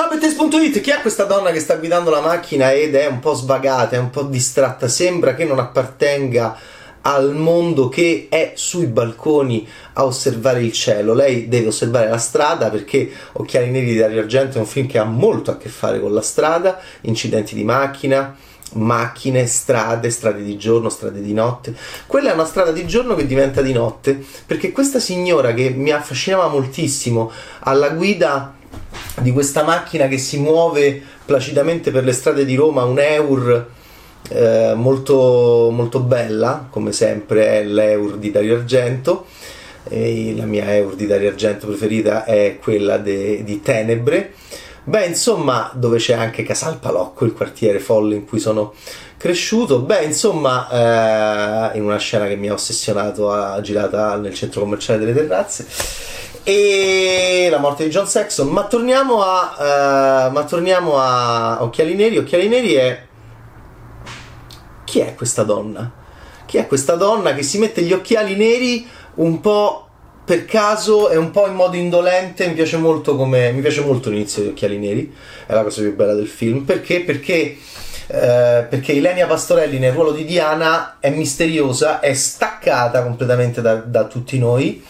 Ciao Bettes.it, chi è questa donna che sta guidando la macchina ed è un po' svagata, è un po' distratta, sembra che non appartenga al mondo che è sui balconi a osservare il cielo. Lei deve osservare la strada perché Occhiali Neri di Dario Argento è un film che ha molto a che fare con la strada, incidenti di macchina, macchine, strade, strade di giorno, strade di notte. Quella è una strada di giorno che diventa di notte perché questa signora che mi affascinava moltissimo alla guida di questa macchina che si muove placidamente per le strade di Roma, un Eur eh, molto, molto bella, come sempre è l'Eur di Dario Argento. E la mia Eur di Dario Argento preferita è quella de, di Tenebre. Beh, insomma, dove c'è anche Casal Palocco, il quartiere folle in cui sono cresciuto. Beh, insomma, eh, in una scena che mi ha ossessionato, girata nel centro commerciale delle terrazze e la morte di John Saxon. Ma torniamo a, uh, ma torniamo a Occhiali Neri. Occhiali Neri è. Chi è questa donna? Chi è questa donna che si mette gli occhiali neri un po' per caso e un po' in modo indolente? Mi piace molto come. Mi piace molto l'inizio degli occhiali neri. È la cosa più bella del film. Perché? Perché. Uh, perché Ilenia Pastorelli nel ruolo di Diana è misteriosa, è staccata completamente da, da tutti noi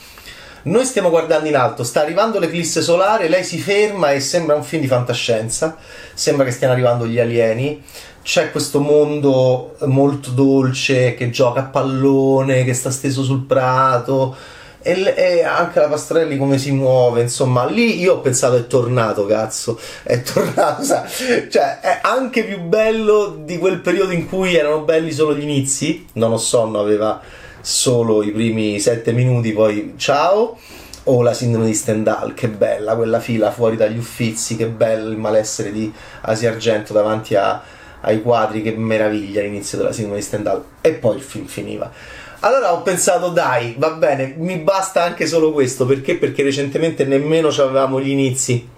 noi stiamo guardando in alto, sta arrivando l'eclisse solare, lei si ferma e sembra un film di fantascienza, sembra che stiano arrivando gli alieni. C'è questo mondo molto dolce che gioca a pallone, che sta steso sul prato. E, e, anche la Pastrelli come si muove, insomma, lì io ho pensato è tornato, cazzo, è tornato, sa? cioè è anche più bello di quel periodo in cui erano belli solo gli inizi, non ho sonno, aveva solo i primi sette minuti, poi ciao. O la sindrome di Stendhal, che bella quella fila fuori dagli uffizi, che bello il malessere di Asia Argento davanti a, ai quadri, che meraviglia l'inizio della sindrome di Stendhal. E poi il film finiva. Allora ho pensato, dai, va bene, mi basta anche solo questo, perché? Perché recentemente nemmeno avevamo gli inizi.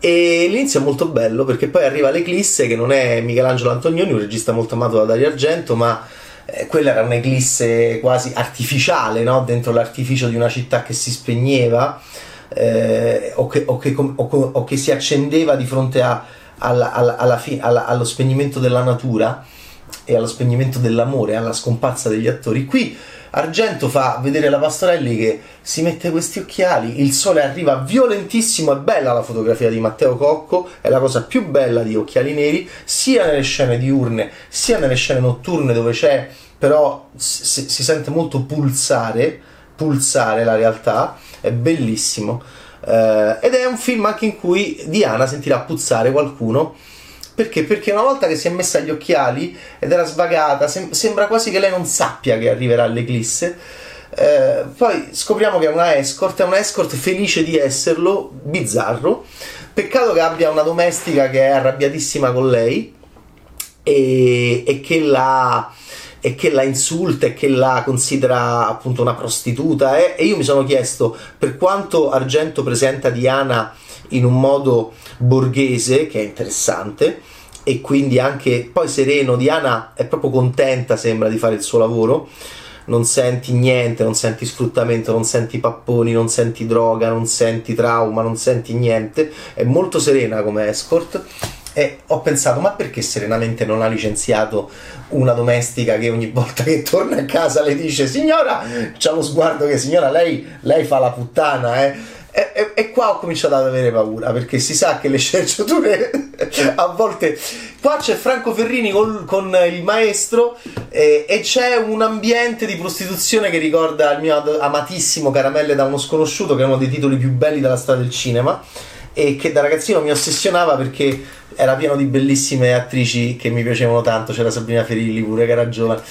E l'inizio è molto bello perché poi arriva l'Eclisse, che non è Michelangelo Antonioni, un regista molto amato da Dario Argento, ma eh, quella era un'eclisse quasi artificiale, no? dentro l'artificio di una città che si spegneva eh, o, che, o, che, o, o, che, si accendeva di fronte a, alla, alla, alla fi, allo spegnimento della natura e allo spegnimento dell'amore, alla scomparsa degli attori. Qui Argento fa vedere la Pastorelli che si mette questi occhiali, il sole arriva violentissimo, è bella la fotografia di Matteo Cocco, è la cosa più bella di Occhiali Neri, sia nelle scene diurne sia nelle scene notturne dove c'è però si, si sente molto pulsare, pulsare la realtà, è bellissimo. Uh, ed è un film anche in cui Diana sentirà puzzare qualcuno perché? Perché una volta che si è messa gli occhiali ed era svagata, sem- sembra quasi che lei non sappia che arriverà l'eclisse. Eh, poi scopriamo che è una escort, è una escort felice di esserlo, bizzarro. Peccato che abbia una domestica che è arrabbiatissima con lei e, e che la e che la insulta e che la considera appunto una prostituta eh? e io mi sono chiesto per quanto Argento presenta Diana in un modo borghese che è interessante e quindi anche poi sereno. Diana è proprio contenta, sembra, di fare il suo lavoro. Non senti niente, non senti sfruttamento, non senti papponi, non senti droga, non senti trauma, non senti niente. È molto serena come escort. E ho pensato, ma perché serenamente non ha licenziato una domestica che ogni volta che torna a casa le dice signora, c'ha lo sguardo che signora lei, lei fa la puttana, eh e, e, e, qua ho cominciato ad avere paura perché si sa che le sceneggiature a volte qua c'è Franco Ferrini col, con il maestro eh, e c'è un ambiente di prostituzione che ricorda il mio amatissimo Caramelle da uno sconosciuto che è uno dei titoli più belli della storia del cinema e che da ragazzino mi ossessionava perché era pieno di bellissime attrici che mi piacevano tanto c'era Sabrina Ferilli pure che era giovane.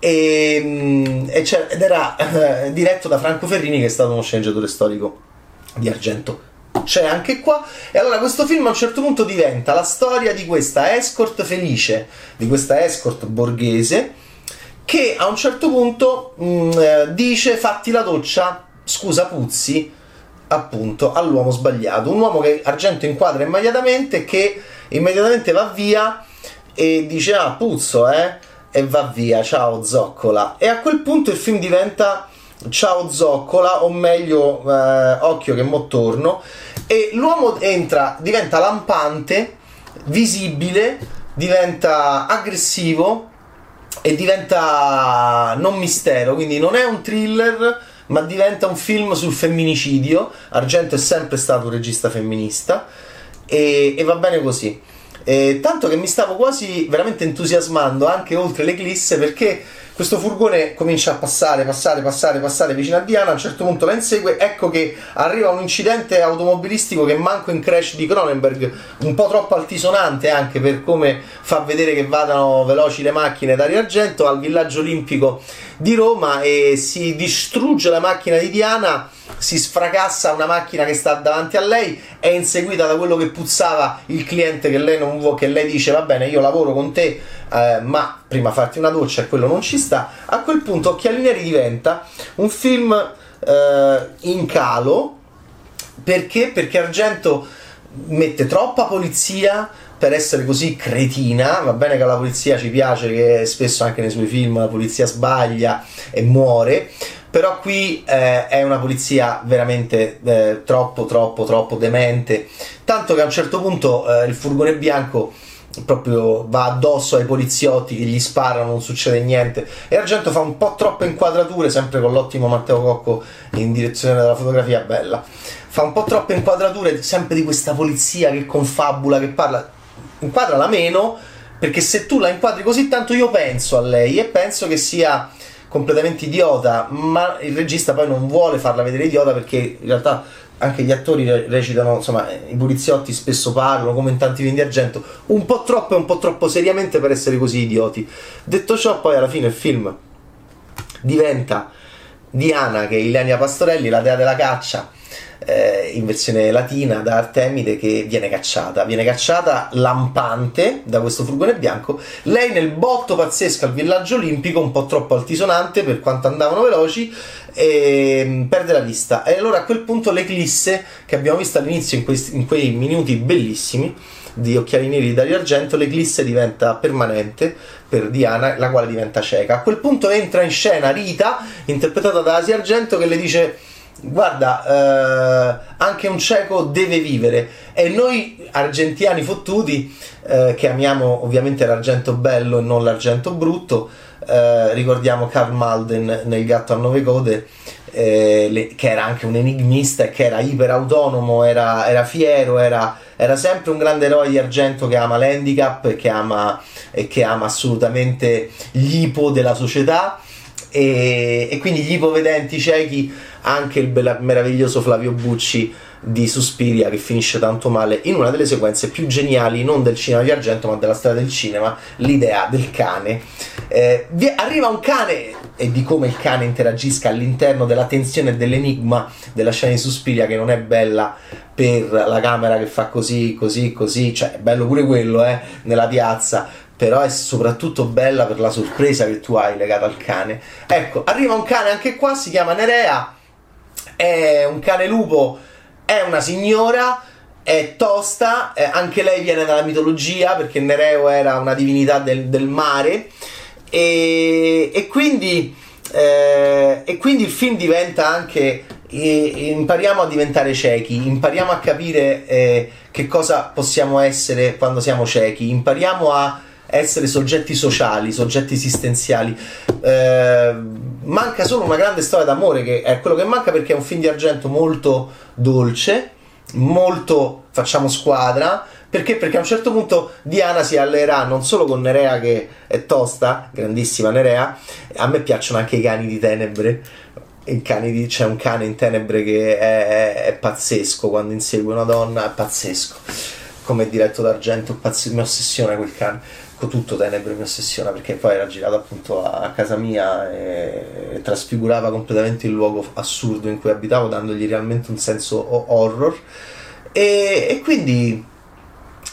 E, mm, ed era eh, diretto da Franco Ferrini che è stato uno sceneggiatore storico di argento c'è anche qua. E allora questo film a un certo punto diventa la storia di questa escort felice, di questa escort borghese, che a un certo punto mh, mm, eh, dice fatti la doccia, scusa puzzi, appunto, all'uomo sbagliato. Un uomo che Argento inquadra immediatamente, che immediatamente va via e dice ah puzzo, eh, e va via, ciao zoccola. E a quel punto il film diventa Ciao Zoccola, o meglio, eh, occhio che mo torno. e l'uomo entra, diventa lampante, visibile, diventa aggressivo e diventa non mistero, quindi non è un thriller, ma diventa un film sul femminicidio. Argento è sempre stato un regista femminista e, e va bene così. E tanto che mi stavo quasi veramente entusiasmando anche oltre l'eclisse perché questo furgone comincia a passare, passare, passare, passare vicino a Diana, a un certo punto la insegue, ecco che arriva un incidente automobilistico che manco in crash di Cronenberg, un po' troppo altisonante anche per come fa vedere che vadano veloci le macchine da Argento al villaggio olimpico di Roma e si distrugge la macchina di Diana si sfracassa una macchina che sta davanti a lei, è inseguita da quello che puzzava il cliente che lei non che lei dice va bene io lavoro con te, eh, ma prima farti una doccia e quello non ci sta. A quel punto Occhiali Neri diventa un film eh, in calo perché? Perché Argento mette troppa polizia per essere così cretina, va bene che la polizia ci piace, che spesso anche nei suoi film la polizia sbaglia e muore, però qui eh, è una polizia veramente eh, troppo troppo troppo demente tanto che a un certo punto eh, il furgone bianco proprio va addosso ai poliziotti che gli sparano, non succede niente. E Argento fa un po' troppe inquadrature, sempre con l'ottimo Matteo Cocco in direzione della fotografia bella. Fa un po' troppe inquadrature, sempre di questa polizia che confabula, che parla. Inquadrala meno, perché se tu la inquadri così tanto io penso a lei e penso che sia completamente idiota, ma il regista poi non vuole farla vedere idiota perché in realtà anche gli attori recitano, insomma, i poliziotti spesso parlano come in tanti film di argento, un po' troppo e un po' troppo seriamente per essere così idioti. Detto ciò, poi alla fine il film diventa Diana, che è Ilenia Pastorelli, la dea della caccia, eh, in versione latina da Artemide che viene cacciata. Viene cacciata lampante da questo furgone bianco. Lei nel botto pazzesco al villaggio olimpico, un po' troppo altisonante per quanto andavano veloci, e mm, perde la vista. E allora a quel punto l'eclisse che abbiamo visto all'inizio in, questi, in quei minuti bellissimi di Occhiali Neri di Dario Argento, l'eclisse diventa permanente per Diana, la quale diventa cieca. A quel punto entra in scena Rita, interpretata da Asia Argento, che le dice guarda, eh, anche un cieco deve vivere e noi argentiani fottuti, eh, che amiamo ovviamente l'argento bello e non l'argento brutto, eh, ricordiamo Carl Malden nel Gatto a nove code, eh, le, che era anche un enigmista e che era iper autonomo, era, era fiero, era, era, sempre un grande eroe di argento che ama l'handicap e che ama, e che ama assolutamente gli ipo della società. E, e quindi gli ipovedenti ciechi anche il meraviglioso Flavio Bucci di Suspiria che finisce tanto male in una delle sequenze più geniali non del cinema di argento ma della storia del cinema l'idea del cane. Eh, arriva un cane e di come il cane interagisca all'interno della tensione e dell'enigma della scena di Suspiria che non è bella per la camera che fa così così così cioè è bello pure quello eh, nella piazza però è soprattutto bella per la sorpresa che tu hai legata al cane. Ecco arriva un cane anche qua si chiama Nerea è un cane lupo, è una signora, è tosta, eh, anche lei viene dalla mitologia perché Nereo era una divinità del, del mare. E, e, quindi, eh, e, quindi, il film diventa anche eh, impariamo a diventare ciechi, impariamo a capire eh, che cosa possiamo essere quando siamo ciechi, impariamo a essere soggetti sociali, soggetti esistenziali. Eh, manca solo una grande storia d'amore, che è quello che manca perché è un film di argento molto dolce, molto facciamo squadra. Perché? Perché a un certo punto Diana si alleerà non solo con Nerea che è tosta, grandissima Nerea, a me piacciono anche i cani di tenebre. Di, c'è un cane in tenebre che è, è, è pazzesco quando insegue una donna, è pazzesco. Come diretto d'argento, pazz- mi ossessiona quel cane tutto Tenebre mi ossessiona perché poi era girato appunto a casa mia e, trasfigurava completamente il luogo assurdo in cui abitavo dandogli realmente un senso horror. E, e quindi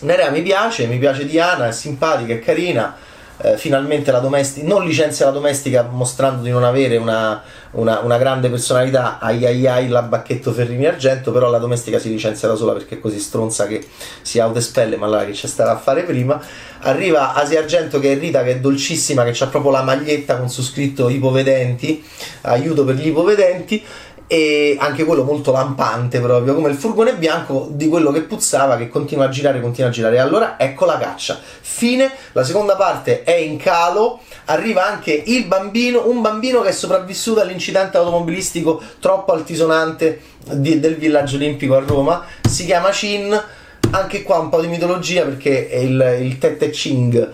Nerea mi piace, mi piace Diana, è simpatica, è carina eh, finalmente la domestica, non licenzia la domestica mostrando di non avere una, una, una, grande personalità, ai ai ai la bacchetto Ferrini Argento, però la domestica si licenzia da sola perché è così stronza che si autoespelle, ma allora che c'è stata a fare prima. Arriva Asia Argento che è Rita, che è dolcissima, che ha proprio la maglietta con su scritto ipovedenti, aiuto per gli ipovedenti, e anche quello molto lampante proprio come il furgone bianco di quello che puzzava che continua a girare continua a girare. Allora ecco la caccia. Fine. La seconda parte è in calo. Arriva anche il bambino un bambino che è sopravvissuto all'incidente automobilistico troppo altisonante di, del villaggio olimpico a Roma. Si chiama Chin anche qua un po' di mitologia perché è il, il Tete Ching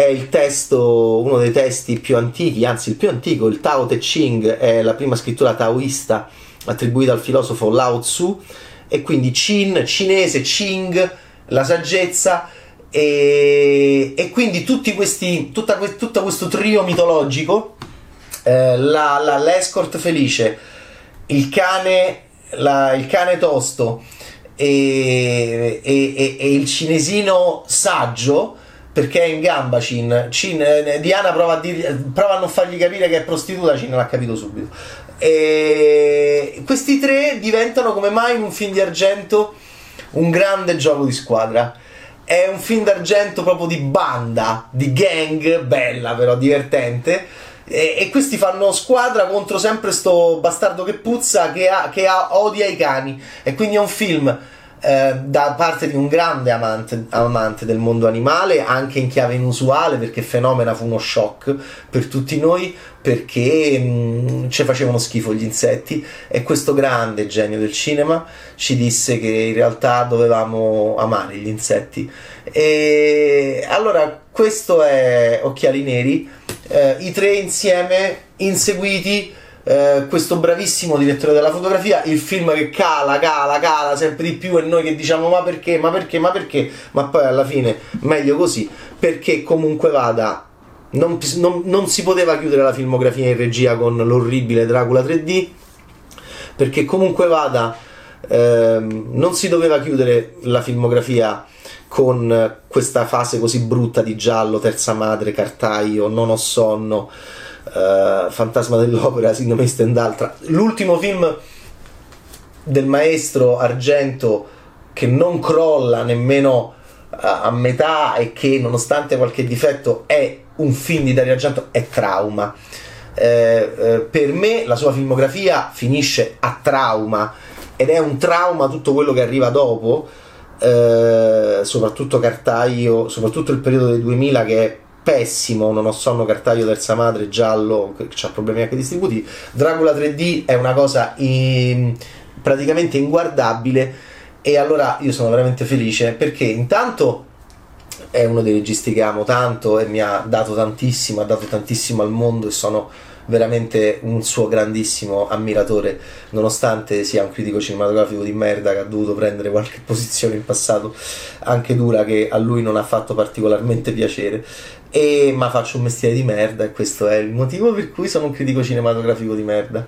è il testo, uno dei testi più antichi, anzi il più antico, il Tao Te Ching è la prima scrittura taoista attribuita al filosofo Lao Tzu e quindi Chin, cinese, Ching, la saggezza e, e quindi tutti questi, tutta, tutto questo trio mitologico, eh, la, la, l'escort felice, il cane, la, il cane tosto e, e, e il cinesino saggio perché è in gamba Cin. Cin eh, Diana prova a, dir, prova a non fargli capire che è prostituta, Cin l'ha capito subito. E questi tre diventano come mai in un film di argento un grande gioco di squadra. È un film d'argento proprio di banda, di gang, bella però, divertente. E, e questi fanno squadra contro sempre sto bastardo che puzza che, ha, che ha, odia i cani. E quindi è un film eh, da parte di un grande amante, amante, del mondo animale, anche in chiave inusuale, perché Fenomena fu uno shock per tutti noi, perché mh, mm, ci facevano schifo gli insetti e questo grande genio del cinema ci disse che in realtà dovevamo amare gli insetti. E allora questo è Occhiali Neri, eh, i tre insieme inseguiti eh, questo bravissimo direttore della fotografia, il film che cala, cala, cala sempre di più e noi che diciamo ma perché, ma perché, ma perché, ma poi alla fine meglio così, perché comunque vada, non, non, non si poteva chiudere la filmografia in regia con l'orribile Dracula 3D, perché comunque vada, ehm, non si doveva chiudere la filmografia con questa fase così brutta di giallo, terza madre, cartaio, non ho sonno uh, Fantasma dell'opera, Sindrome di Stendhal. L'ultimo film del maestro Argento che non crolla nemmeno uh, a metà e che nonostante qualche difetto è un film di Dario Argento è trauma. Eh, eh, per me la sua filmografia finisce a trauma ed è un trauma tutto quello che arriva dopo, eh, soprattutto Cartaio, soprattutto il periodo del 2000 che è pessimo, non ho sonno cartaio terza madre, giallo, ha problemi anche distribuiti. Dracula 3D è una cosa in, praticamente inguardabile e allora io sono veramente felice perché intanto è uno dei registi che amo tanto e mi ha dato tantissimo, ha dato tantissimo al mondo e sono veramente un suo grandissimo ammiratore, nonostante sia un critico cinematografico di merda che ha dovuto prendere qualche posizione in passato anche dura che a lui non ha fatto particolarmente piacere. E, ma faccio un mestiere di merda e questo è il motivo per cui sono un critico cinematografico di merda.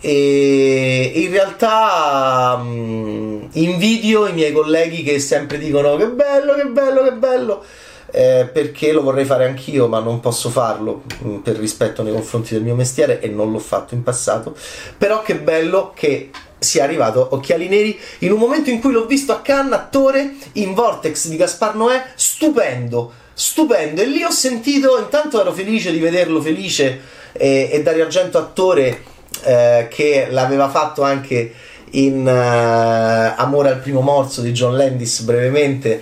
E in realtà mh, invidio i miei colleghi che sempre dicono che bello, che bello, che bello eh, perché lo vorrei fare anch'io, ma non posso farlo mh, mm, per rispetto nei confronti del mio mestiere e non l'ho fatto in passato. Però che bello che sia arrivato Occhiali Neri in un momento in cui l'ho visto a Cannes, attore in Vortex di Gaspar Noè, stupendo, stupendo. E lì ho sentito, intanto ero felice di vederlo felice eh, e Dario Argento attore eh, che l'aveva fatto anche in uh, Amore al primo morso di John Landis brevemente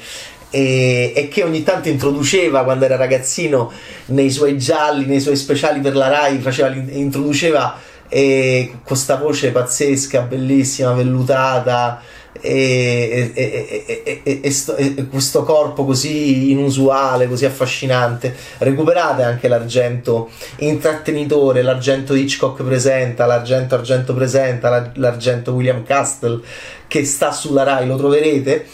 e, e, che ogni tanto introduceva quando era ragazzino nei suoi gialli, nei suoi speciali per la Rai, faceva, introduceva eh, questa voce pazzesca, bellissima, vellutata e, e, e, sto, e, questo corpo così inusuale, così affascinante. Recuperate anche l'argento intrattenitore, l'argento Hitchcock presenta, l'argento Argento presenta, l'argento William Castle che sta sulla Rai, lo troverete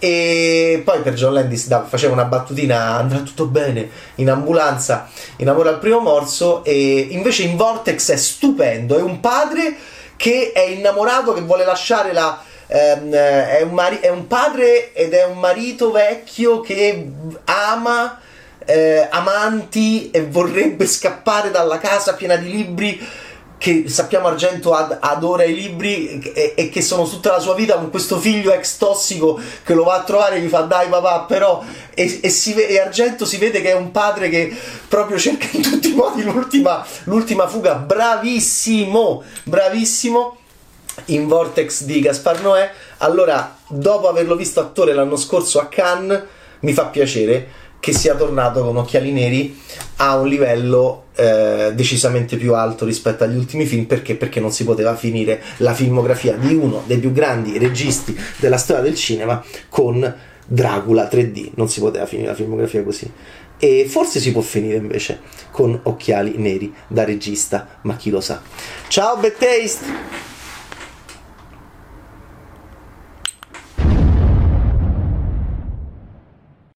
e poi per John Landis da, faceva una battutina andrà tutto bene in ambulanza in amore al primo morso e invece in Vortex è stupendo è un padre che è innamorato che vuole lasciare la ehm, è, un mari- è, un padre ed è un marito vecchio che ama eh, amanti e vorrebbe scappare dalla casa piena di libri che sappiamo Argento ad, adora i libri e, e, che sono tutta la sua vita con questo figlio ex tossico che lo va a trovare e gli fa dai papà però e, e, si, e Argento si vede che è un padre che proprio cerca in tutti i modi l'ultima, l'ultima fuga. Bravissimo bravissimo in Vortex di Gaspar Noè. Allora, dopo averlo visto attore l'anno scorso a Cannes, mi fa piacere che sia tornato con Occhiali Neri a un livello eh, decisamente più alto rispetto agli ultimi film. Perché? perché non si poteva finire la filmografia di uno dei più grandi registi della storia del cinema con Dracula 3D non si poteva finire la filmografia così. E forse si può finire invece con Occhiali Neri da regista ma chi lo sa. Ciao Bad Taste